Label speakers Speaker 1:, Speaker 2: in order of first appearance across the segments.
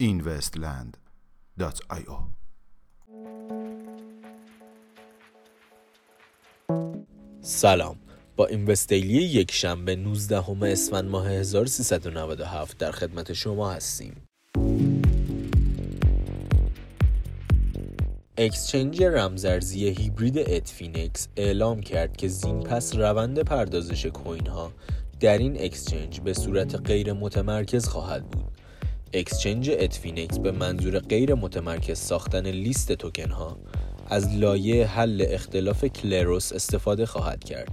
Speaker 1: investland.io
Speaker 2: سلام. با Invest Daily یک شنبه 19 هم اسفند ماه 1397 در خدمت شما هستیم. exchange رمزارزی هیبرید Ethfinex اعلام کرد که زین پس روند پردازش coin ها در این exchange به صورت غیر متمرکز خواهد بود exchange Ethfinex به منظور غیر متمرکز ساختن لیست توکن ها از لایه حل اختلاف Kleros استفاده خواهد کرد.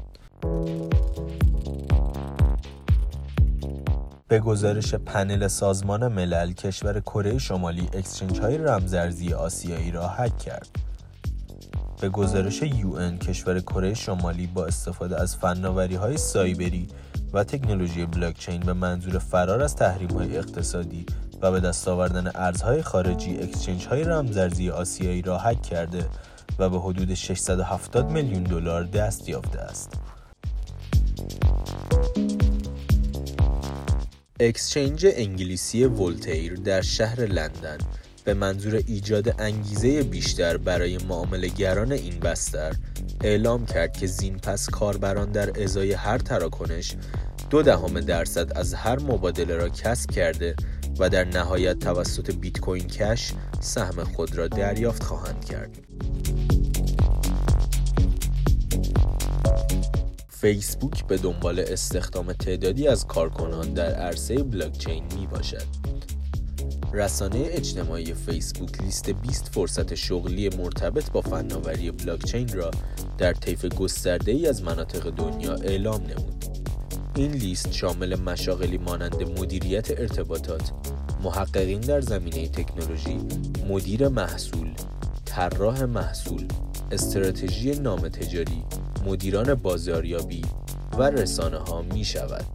Speaker 2: به گزارش پنل سازمان ملل کشور کره شمالی exchange های رمزارزی آسیایی را هک کرد. به گزارش یو کشور کره شمالی با استفاده از فناوری های سایبری و تکنولوژی بلاکچین به منظور فرار از تحریم های اقتصادی و به دست آوردن ارزهای خارجی اکسچنج های رمزارزی آسیایی را هک کرده و به حدود 670 میلیون دلار دست یافته است. اکسچنج انگلیسی ولتیر در شهر لندن به منظور ایجاد انگیزه بیشتر برای گران این بستر اعلام کرد که زین پس کاربران در ازای هر تراکنش دو دهم درصد از هر مبادله را کسب کرده و در نهایت توسط بیت کوین کش سهم خود را دریافت خواهند کرد. فیسبوک به دنبال استخدام تعدادی از کارکنان در عرصه بلاکچین می باشد. رسانه اجتماعی فیسبوک لیست 20 فرصت شغلی مرتبط با فناوری بلاکچین را در طیف گسترده ای از مناطق دنیا اعلام نمود. این لیست شامل مشاغلی مانند مدیریت ارتباطات، محققین در زمینه تکنولوژی، مدیر محصول، طراح محصول، استراتژی نام تجاری، مدیران بازاریابی و رسانه ها می شود.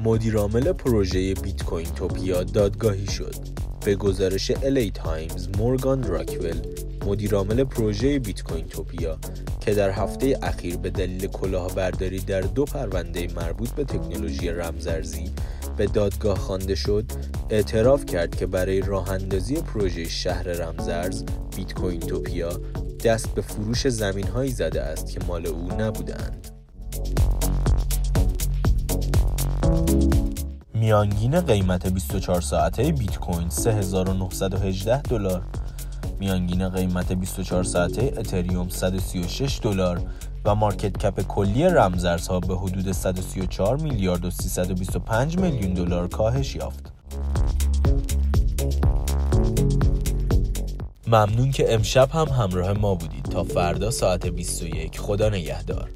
Speaker 2: مدیرعامل پروژه بیت کوین توپیا دادگاهی شد. به گزارش LA Times مورگان راکول مدیرعامل پروژه Bitcointopia که در هفته اخیر به دلیل کلاهبرداری در دو پرونده مربوط به تکنولوژی رمزارزی به دادگاه خوانده شد اعتراف کرد که برای راه اندازی پروژه شهر رمزارز Bitcointopia دست به فروش زمین هایی زده است که مال او نبودند. میانگین قیمت 24 ساعته بیت کوین 3918 دلار میانگین قیمت 24 ساعته اتریوم 136 دلار و مارکت کپ کلی رمزارزها به حدود 134 میلیارد و 325 میلیون دلار کاهش یافت. ممنون که امشب هم همراه ما بودید. تا فردا ساعت 21 خدا نگهدار.